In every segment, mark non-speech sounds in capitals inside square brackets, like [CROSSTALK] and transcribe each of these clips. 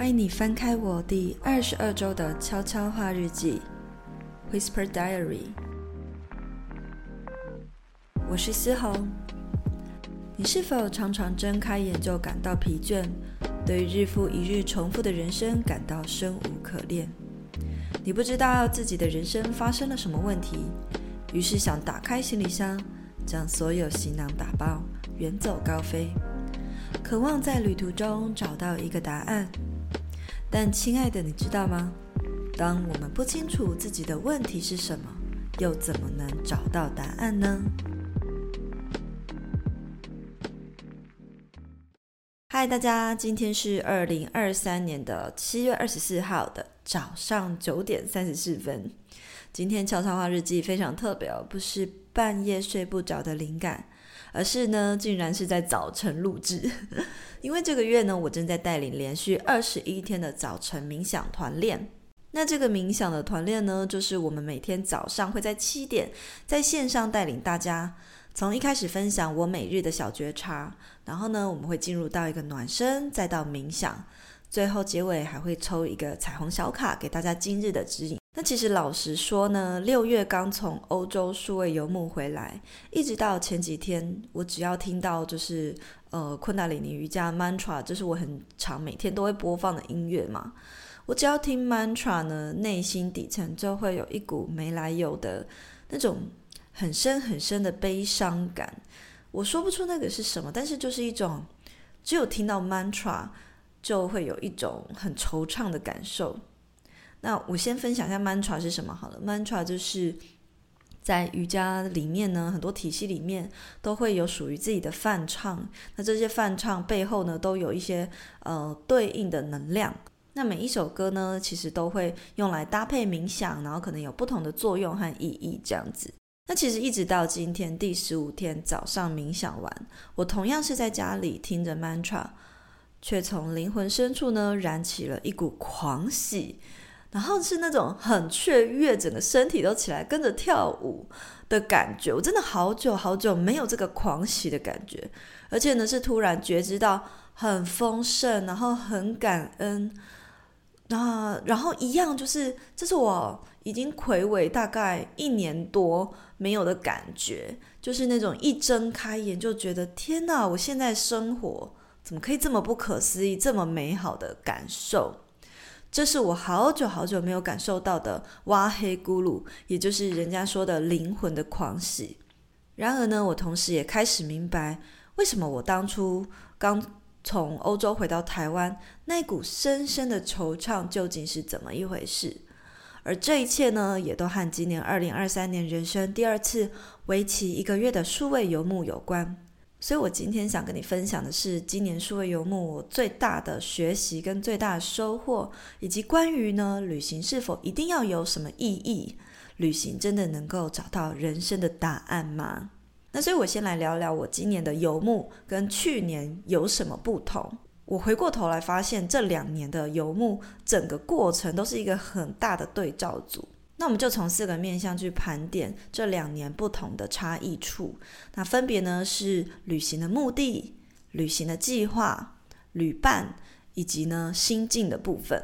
欢迎你翻开我第二十二周的悄悄话日记，Whisper Diary。我是思红。你是否常常睁开眼就感到疲倦，对日复一日重复的人生感到生无可恋？你不知道自己的人生发生了什么问题，于是想打开行李箱，将所有行囊打包，远走高飞，渴望在旅途中找到一个答案。但亲爱的，你知道吗？当我们不清楚自己的问题是什么，又怎么能找到答案呢？嗨，大家，今天是二零二三年的七月二十四号的早上九点三十四分。今天悄悄话日记非常特别哦，不是半夜睡不着的灵感，而是呢，竟然是在早晨录制。[LAUGHS] 因为这个月呢，我正在带领连续二十一天的早晨冥想团练。那这个冥想的团练呢，就是我们每天早上会在七点在线上带领大家。从一开始分享我每日的小觉察，然后呢，我们会进入到一个暖身，再到冥想，最后结尾还会抽一个彩虹小卡给大家今日的指引。那其实老实说呢，六月刚从欧洲数位游牧回来，一直到前几天，我只要听到就是呃昆达里尼瑜伽 mantra，就是我很常每天都会播放的音乐嘛。我只要听 mantra 呢，内心底层就会有一股没来由的那种。很深很深的悲伤感，我说不出那个是什么，但是就是一种，只有听到 mantra 就会有一种很惆怅的感受。那我先分享一下 mantra 是什么好了，mantra 就是在瑜伽里面呢，很多体系里面都会有属于自己的梵唱，那这些梵唱背后呢，都有一些呃对应的能量。那每一首歌呢，其实都会用来搭配冥想，然后可能有不同的作用和意义这样子。那其实一直到今天第十五天早上冥想完，我同样是在家里听着 mantra，却从灵魂深处呢燃起了一股狂喜，然后是那种很雀跃，整个身体都起来跟着跳舞的感觉。我真的好久好久没有这个狂喜的感觉，而且呢是突然觉知到很丰盛，然后很感恩。那然后一样就是，这是我已经睽违大概一年多没有的感觉，就是那种一睁开眼就觉得天哪，我现在生活怎么可以这么不可思议，这么美好的感受？这是我好久好久没有感受到的挖黑咕噜，也就是人家说的灵魂的狂喜。然而呢，我同时也开始明白，为什么我当初刚。从欧洲回到台湾，那股深深的惆怅究竟是怎么一回事？而这一切呢，也都和今年二零二三年人生第二次为期一个月的数位游牧有关。所以我今天想跟你分享的是，今年数位游牧我最大的学习跟最大的收获，以及关于呢，旅行是否一定要有什么意义？旅行真的能够找到人生的答案吗？那所以，我先来聊聊我今年的游牧跟去年有什么不同。我回过头来发现，这两年的游牧整个过程都是一个很大的对照组。那我们就从四个面向去盘点这两年不同的差异处。那分别呢是旅行的目的、旅行的计划、旅伴以及呢心境的部分。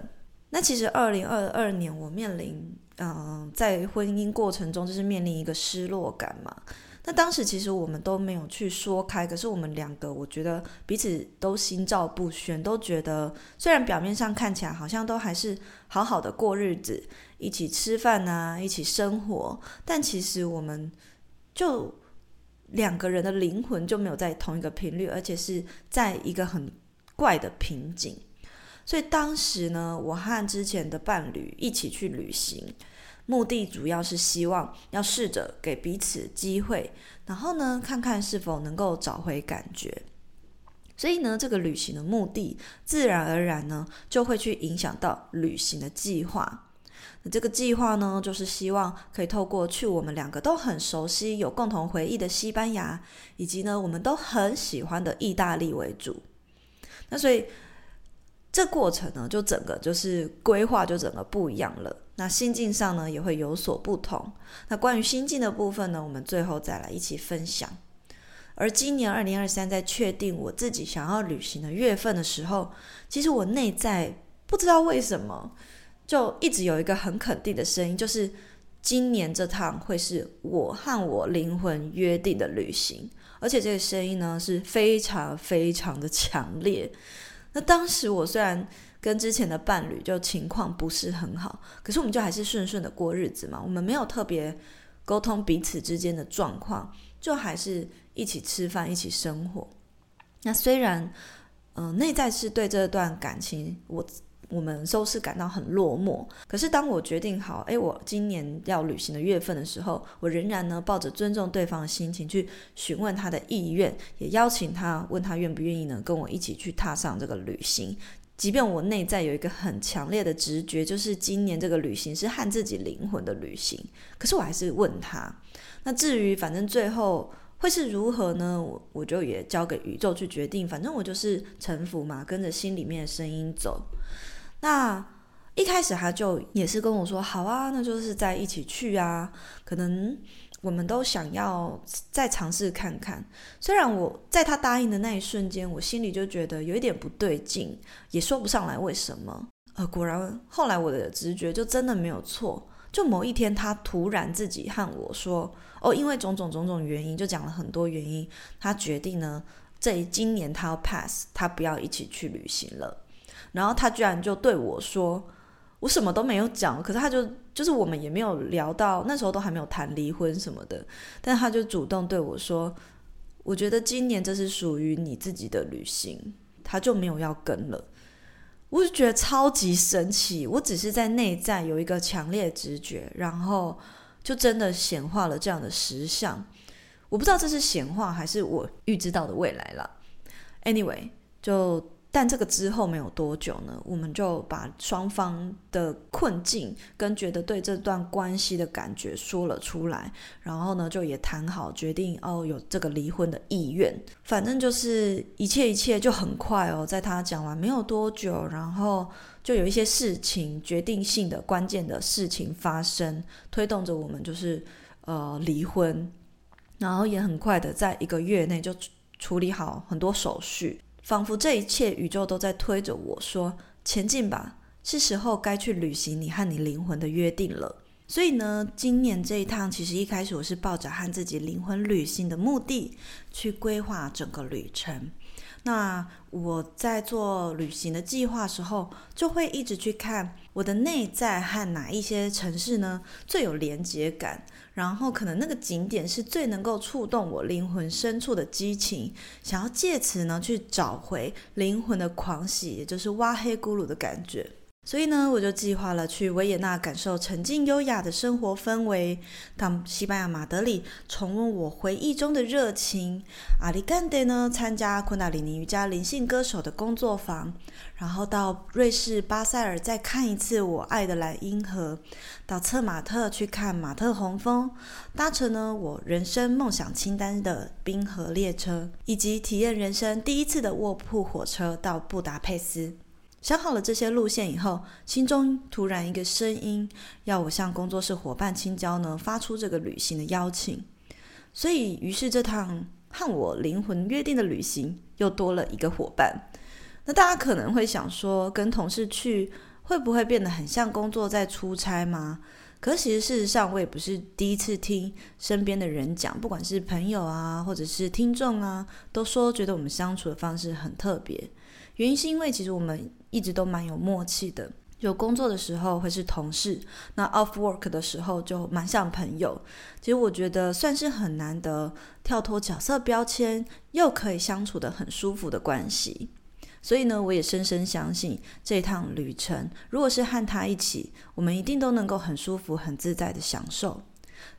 那其实二零二二年我面临，嗯、在婚姻过程中就是面临一个失落感嘛。那当时其实我们都没有去说开，可是我们两个，我觉得彼此都心照不宣，都觉得虽然表面上看起来好像都还是好好的过日子，一起吃饭啊，一起生活，但其实我们就两个人的灵魂就没有在同一个频率，而且是在一个很怪的瓶颈。所以当时呢，我和之前的伴侣一起去旅行。目的主要是希望要试着给彼此机会，然后呢，看看是否能够找回感觉。所以呢，这个旅行的目的自然而然呢，就会去影响到旅行的计划。那这个计划呢，就是希望可以透过去我们两个都很熟悉、有共同回忆的西班牙，以及呢，我们都很喜欢的意大利为主。那所以。这过程呢，就整个就是规划，就整个不一样了。那心境上呢，也会有所不同。那关于心境的部分呢，我们最后再来一起分享。而今年二零二三，在确定我自己想要旅行的月份的时候，其实我内在不知道为什么，就一直有一个很肯定的声音，就是今年这趟会是我和我灵魂约定的旅行，而且这个声音呢是非常非常的强烈。那当时我虽然跟之前的伴侣就情况不是很好，可是我们就还是顺顺的过日子嘛，我们没有特别沟通彼此之间的状况，就还是一起吃饭，一起生活。那虽然，嗯、内在是对这段感情，我。我们都是感到很落寞。可是当我决定好，诶，我今年要旅行的月份的时候，我仍然呢抱着尊重对方的心情去询问他的意愿，也邀请他问他愿不愿意呢跟我一起去踏上这个旅行。即便我内在有一个很强烈的直觉，就是今年这个旅行是和自己灵魂的旅行，可是我还是问他。那至于反正最后会是如何呢？我我就也交给宇宙去决定。反正我就是臣服嘛，跟着心里面的声音走。那一开始他就也是跟我说：“好啊，那就是在一起去啊。可能我们都想要再尝试看看。虽然我在他答应的那一瞬间，我心里就觉得有一点不对劲，也说不上来为什么。呃，果然后来我的直觉就真的没有错。就某一天，他突然自己和我说：‘哦，因为种种种种原因，就讲了很多原因，他决定呢，这今年他要 pass，他不要一起去旅行了。’然后他居然就对我说：“我什么都没有讲，可是他就就是我们也没有聊到，那时候都还没有谈离婚什么的。但他就主动对我说：‘我觉得今年这是属于你自己的旅行。’他就没有要跟了。我就觉得超级神奇。我只是在内在有一个强烈直觉，然后就真的显化了这样的实相。我不知道这是显化还是我预知到的未来了。Anyway，就。”但这个之后没有多久呢，我们就把双方的困境跟觉得对这段关系的感觉说了出来，然后呢，就也谈好决定哦，有这个离婚的意愿。反正就是一切一切就很快哦，在他讲完没有多久，然后就有一些事情决定性的关键的事情发生，推动着我们就是呃离婚，然后也很快的在一个月内就处理好很多手续。仿佛这一切宇宙都在推着我说：“前进吧，是时候该去履行你和你灵魂的约定了。”所以呢，今年这一趟其实一开始我是抱着和自己灵魂旅行的目的去规划整个旅程。那我在做旅行的计划时候，就会一直去看我的内在和哪一些城市呢最有连接感，然后可能那个景点是最能够触动我灵魂深处的激情，想要借此呢去找回灵魂的狂喜，也就是挖黑咕噜的感觉。所以呢，我就计划了去维也纳感受沉静优雅的生活氛围，到西班牙马德里重温我回忆中的热情，阿里干德呢参加昆达里尼瑜伽灵性歌手的工作坊，然后到瑞士巴塞尔再看一次我爱的莱茵河，到策马特去看马特洪峰，搭乘呢我人生梦想清单的冰河列车，以及体验人生第一次的卧铺火车到布达佩斯。想好了这些路线以后，心中突然一个声音要我向工作室伙伴青椒呢发出这个旅行的邀请，所以于是这趟和我灵魂约定的旅行又多了一个伙伴。那大家可能会想说，跟同事去会不会变得很像工作在出差吗？可其实事实上，我也不是第一次听身边的人讲，不管是朋友啊，或者是听众啊，都说觉得我们相处的方式很特别。原因是因为其实我们一直都蛮有默契的，有工作的时候会是同事，那 off work 的时候就蛮像朋友。其实我觉得算是很难得跳脱角色标签，又可以相处得很舒服的关系。所以呢，我也深深相信这趟旅程，如果是和他一起，我们一定都能够很舒服、很自在的享受。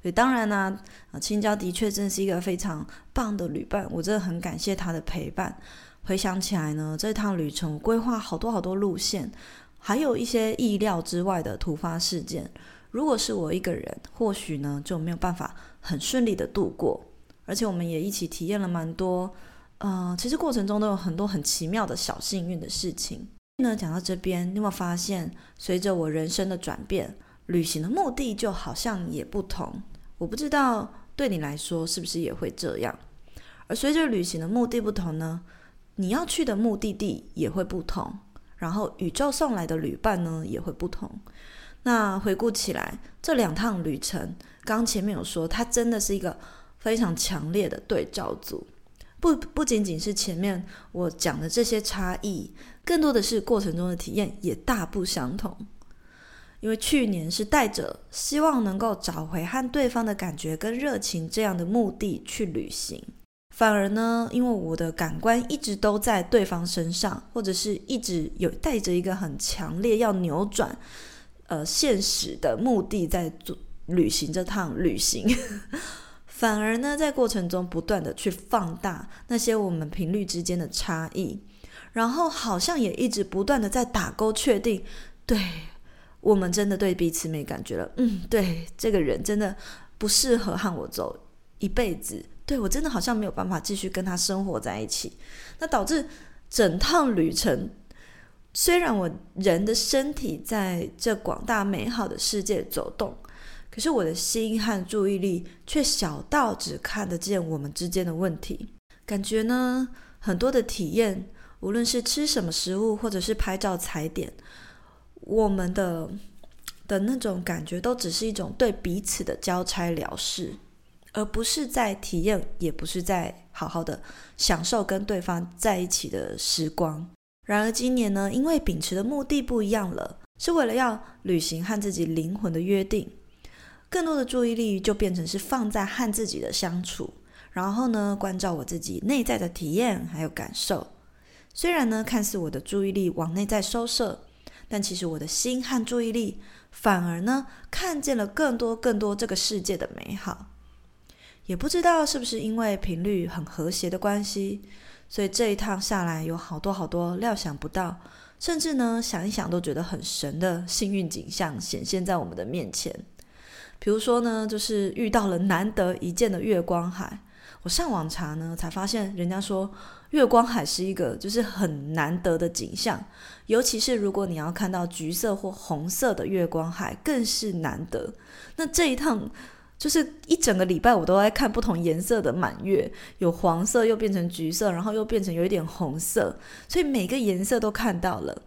所以当然呢，啊，青椒的确真是一个非常棒的旅伴，我真的很感谢他的陪伴。回想起来呢，这趟旅程我规划好多好多路线，还有一些意料之外的突发事件。如果是我一个人，或许呢就没有办法很顺利的度过。而且我们也一起体验了蛮多，呃，其实过程中都有很多很奇妙的小幸运的事情。那讲到这边，你有没有发现，随着我人生的转变，旅行的目的就好像也不同？我不知道对你来说是不是也会这样？而随着旅行的目的不同呢？你要去的目的地也会不同，然后宇宙送来的旅伴呢也会不同。那回顾起来，这两趟旅程，刚前面有说，它真的是一个非常强烈的对照组。不不仅仅是前面我讲的这些差异，更多的是过程中的体验也大不相同。因为去年是带着希望能够找回和对方的感觉跟热情这样的目的去旅行。反而呢，因为我的感官一直都在对方身上，或者是一直有带着一个很强烈要扭转呃现实的目的在做旅行这趟旅行，[LAUGHS] 反而呢在过程中不断的去放大那些我们频率之间的差异，然后好像也一直不断的在打勾确定，对，我们真的对彼此没感觉了，嗯，对，这个人真的不适合和我走一辈子。对，我真的好像没有办法继续跟他生活在一起，那导致整趟旅程，虽然我人的身体在这广大美好的世界走动，可是我的心和注意力却小到只看得见我们之间的问题。感觉呢，很多的体验，无论是吃什么食物，或者是拍照踩点，我们的的那种感觉，都只是一种对彼此的交差了事。而不是在体验，也不是在好好的享受跟对方在一起的时光。然而今年呢，因为秉持的目的不一样了，是为了要履行和自己灵魂的约定，更多的注意力就变成是放在和自己的相处，然后呢，关照我自己内在的体验还有感受。虽然呢，看似我的注意力往内在收摄，但其实我的心和注意力反而呢，看见了更多更多这个世界的美好。也不知道是不是因为频率很和谐的关系，所以这一趟下来有好多好多料想不到，甚至呢想一想都觉得很神的幸运景象显现在我们的面前。比如说呢，就是遇到了难得一见的月光海。我上网查呢，才发现人家说月光海是一个就是很难得的景象，尤其是如果你要看到橘色或红色的月光海，更是难得。那这一趟。就是一整个礼拜，我都在看不同颜色的满月，有黄色，又变成橘色，然后又变成有一点红色，所以每个颜色都看到了，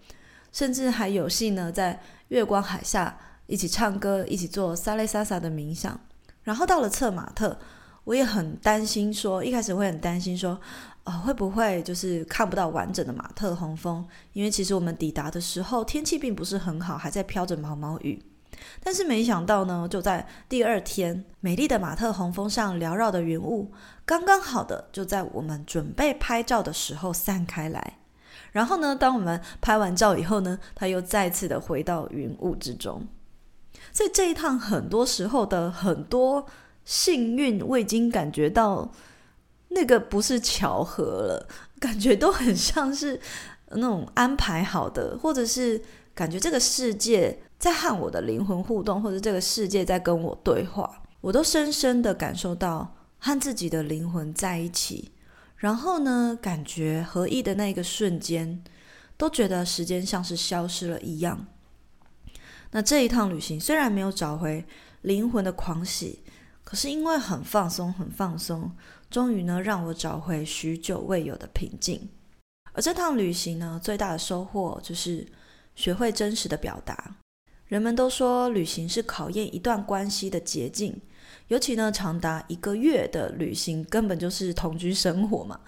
甚至还有幸呢，在月光海下一起唱歌，一起做萨雷萨萨的冥想。然后到了策马特，我也很担心说，一开始会很担心说，哦，会不会就是看不到完整的马特洪峰？因为其实我们抵达的时候天气并不是很好，还在飘着毛毛雨。但是没想到呢，就在第二天，美丽的马特洪峰上缭绕的云雾，刚刚好的就在我们准备拍照的时候散开来。然后呢，当我们拍完照以后呢，它又再次的回到云雾之中。所以这一趟很多时候的很多幸运，我已经感觉到那个不是巧合了，感觉都很像是那种安排好的，或者是感觉这个世界。在和我的灵魂互动，或者这个世界在跟我对话，我都深深的感受到和自己的灵魂在一起。然后呢，感觉合一的那个瞬间，都觉得时间像是消失了一样。那这一趟旅行虽然没有找回灵魂的狂喜，可是因为很放松，很放松，终于呢让我找回许久未有的平静。而这趟旅行呢，最大的收获就是学会真实的表达。人们都说旅行是考验一段关系的捷径，尤其呢，长达一个月的旅行根本就是同居生活嘛。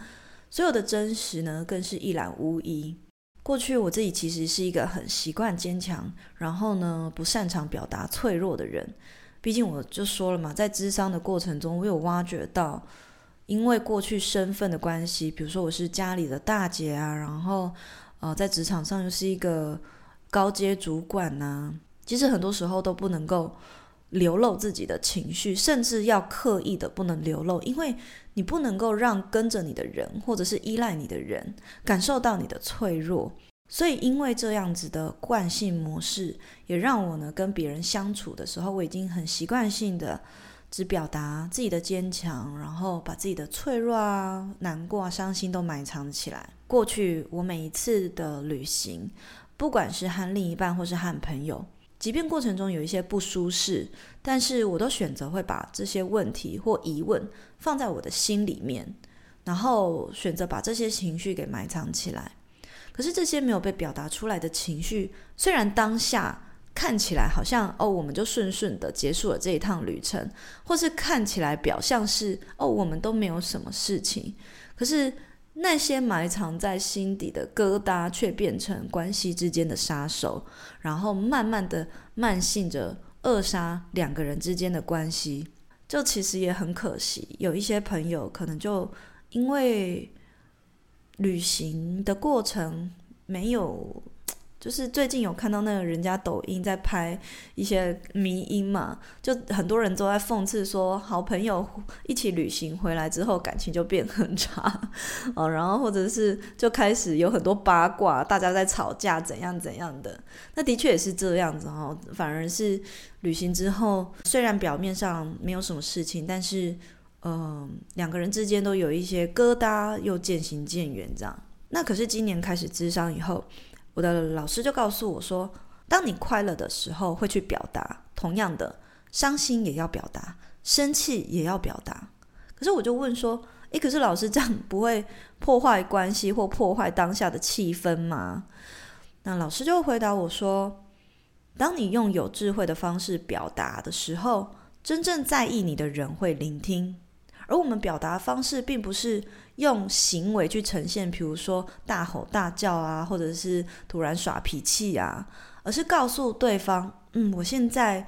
所有的真实呢，更是一览无遗。过去我自己其实是一个很习惯坚强，然后呢，不擅长表达脆弱的人。毕竟我就说了嘛，在智商的过程中，我有挖掘到，因为过去身份的关系，比如说我是家里的大姐啊，然后呃，在职场上又是一个高阶主管呐、其实很多时候都不能够流露自己的情绪，甚至要刻意的不能流露，因为你不能够让跟着你的人或者是依赖你的人感受到你的脆弱。所以，因为这样子的惯性模式，也让我呢跟别人相处的时候，我已经很习惯性的只表达自己的坚强，然后把自己的脆弱啊、难过啊、伤心都埋藏起来。过去我每一次的旅行，不管是和另一半或是和朋友。即便过程中有一些不舒适，但是我都选择会把这些问题或疑问放在我的心里面，然后选择把这些情绪给埋藏起来。可是这些没有被表达出来的情绪，虽然当下看起来好像哦，我们就顺顺的结束了这一趟旅程，或是看起来表象是哦，我们都没有什么事情，可是那些埋藏在心底的疙瘩，却变成关系之间的杀手，然后慢慢的慢性着扼杀两个人之间的关系。这其实也很可惜，有一些朋友可能就因为旅行的过程没有。就是最近有看到那个人家抖音在拍一些迷因嘛，就很多人都在讽刺说，好朋友一起旅行回来之后感情就变很差哦，然后或者是就开始有很多八卦，大家在吵架怎样怎样的。那的确也是这样子哦，反而是旅行之后，虽然表面上没有什么事情，但是嗯、呃，两个人之间都有一些疙瘩，又渐行渐远这样。那可是今年开始咨商以后。我的老师就告诉我说，当你快乐的时候会去表达，同样的，伤心也要表达，生气也要表达。可是我就问说，诶，可是老师这样 [LAUGHS] 不会破坏关系或破坏当下的气氛吗？那老师就回答我说，当你用有智慧的方式表达的时候，真正在意你的人会聆听。而我们表达方式并不是用行为去呈现，比如说大吼大叫啊，或者是突然耍脾气啊，而是告诉对方：“嗯，我现在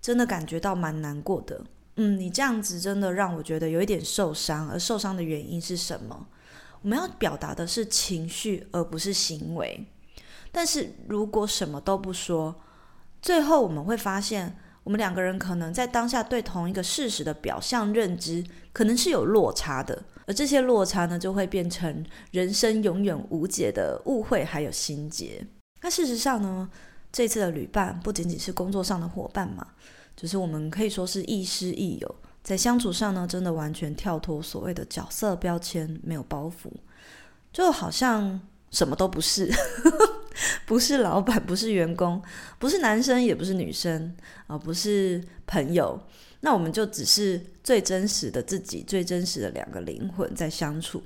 真的感觉到蛮难过的。嗯，你这样子真的让我觉得有一点受伤，而受伤的原因是什么？”我们要表达的是情绪，而不是行为。但是如果什么都不说，最后我们会发现。我们两个人可能在当下对同一个事实的表象认知，可能是有落差的，而这些落差呢，就会变成人生永远无解的误会还有心结。那事实上呢，这次的旅伴不仅仅是工作上的伙伴嘛，就是我们可以说是亦师亦友，在相处上呢，真的完全跳脱所谓的角色标签，没有包袱，就好像什么都不是。[LAUGHS] 不是老板，不是员工，不是男生，也不是女生啊，不是朋友，那我们就只是最真实的自己，最真实的两个灵魂在相处。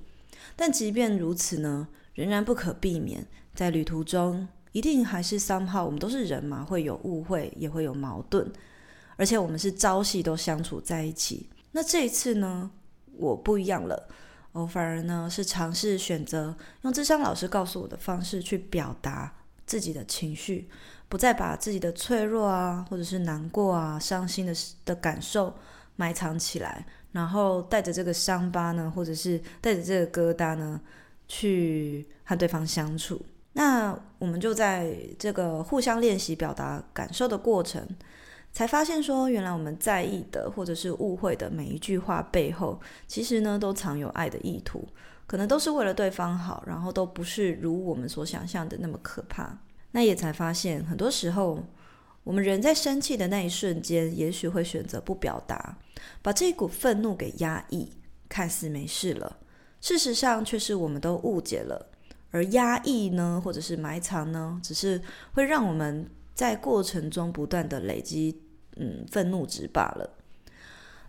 但即便如此呢，仍然不可避免，在旅途中一定还是 somehow，我们都是人嘛，会有误会，也会有矛盾，而且我们是朝夕都相处在一起。那这一次呢，我不一样了。我反而呢是尝试选择用智商老师告诉我的方式去表达自己的情绪，不再把自己的脆弱啊，或者是难过啊、伤心的的感受埋藏起来，然后带着这个伤疤呢，或者是带着这个疙瘩呢，去和对方相处。那我们就在这个互相练习表达感受的过程。才发现说，原来我们在意的或者是误会的每一句话背后，其实呢都藏有爱的意图，可能都是为了对方好，然后都不是如我们所想象的那么可怕。那也才发现，很多时候我们人在生气的那一瞬间，也许会选择不表达，把这股愤怒给压抑，看似没事了，事实上却是我们都误解了。而压抑呢，或者是埋藏呢，只是会让我们。在过程中不断的累积，嗯，愤怒值罢了。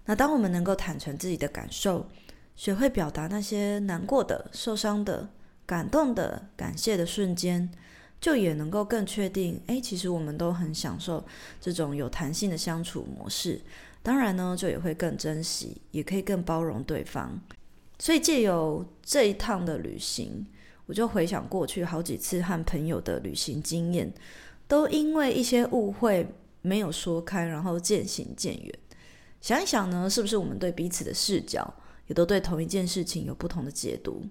那当我们能够坦诚自己的感受，学会表达那些难过的、受伤的、感动的、感谢的瞬间，就也能够更确定，哎，其实我们都很享受这种有弹性的相处模式。当然呢，就也会更珍惜，也可以更包容对方。所以借由这一趟的旅行，我就回想过去好几次和朋友的旅行经验。都因为一些误会没有说开，然后渐行渐远。想一想呢，是不是我们对彼此的视角也都对同一件事情有不同的解读？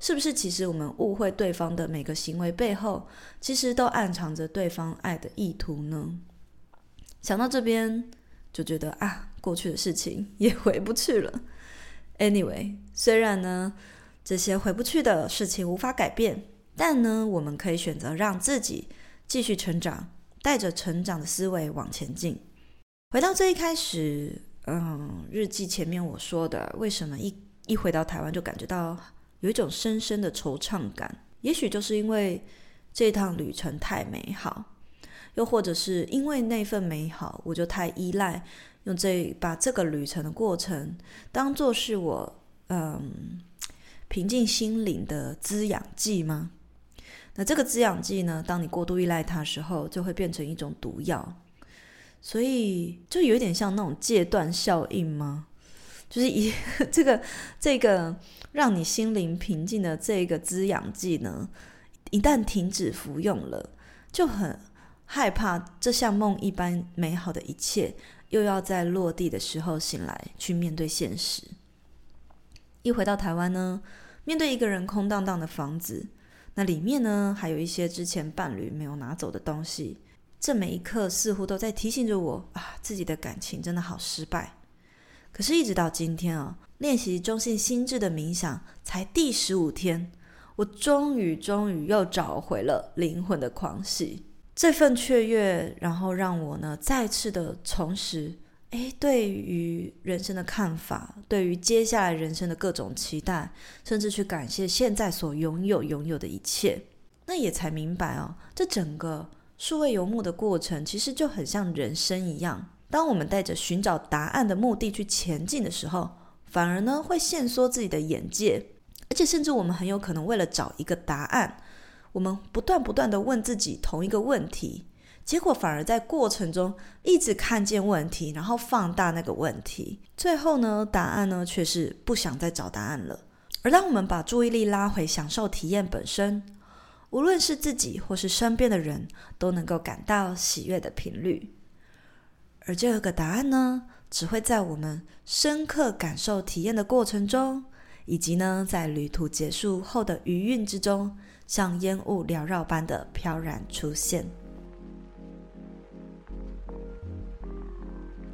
是不是其实我们误会对方的每个行为背后，其实都暗藏着对方爱的意图呢？想到这边，就觉得啊，过去的事情也回不去了。Anyway，虽然呢，这些回不去的事情无法改变，但呢，我们可以选择让自己。继续成长，带着成长的思维往前进。回到最一开始，嗯，日记前面我说的，为什么一一回到台湾就感觉到有一种深深的惆怅感？也许就是因为这趟旅程太美好，又或者是因为那份美好，我就太依赖，用这把这个旅程的过程当做是我嗯平静心灵的滋养剂吗？那这个滋养剂呢，当你过度依赖它的时候，就会变成一种毒药。所以就有点像那种戒断效应吗？就是一 [LAUGHS] 这个这个让你心灵平静的这个滋养剂呢，一旦停止服用了，就很害怕这像梦一般美好的一切，又要在落地的时候醒来，去面对现实。一回到台湾呢，面对一个人空荡荡的房子，那里面呢，还有一些之前伴侣没有拿走的东西。这每一刻似乎都在提醒着我啊，自己的感情真的好失败。可是，一直到今天啊，练习中性心智的冥想才第十五天，我终于终于又找回了灵魂的狂喜。这份雀跃，然后让我呢再次的重拾，诶，对于人生的看法，对于接下来人生的各种期待，甚至去感谢现在所拥有拥有的一切。那也才明白哦，这整个。数位游牧的过程其实就很像人生一样，当我们带着寻找答案的目的去前进的时候，反而呢会限缩自己的眼界，而且甚至我们很有可能为了找一个答案，我们不断不断地问自己同一个问题，结果反而在过程中一直看见问题，然后放大那个问题，最后呢答案呢却是不想再找答案了。而当我们把注意力拉回享受体验本身。无论是自己或是身边的人，都能够感到喜悦的频率。而这个答案呢，只会在我们深刻感受体验的过程中，以及呢，在旅途结束后的余韵之中，像烟雾缭绕般的飘然出现。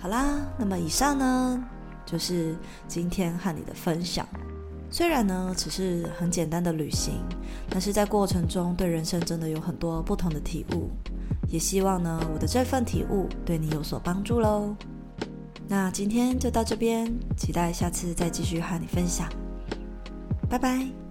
好啦，那么以上呢，就是今天和你的分享。虽然呢，只是很简单的旅行，但是在过程中对人生真的有很多不同的体悟。也希望呢，我的这份体悟对你有所帮助喽。那今天就到这边，期待下次再继续和你分享。拜拜。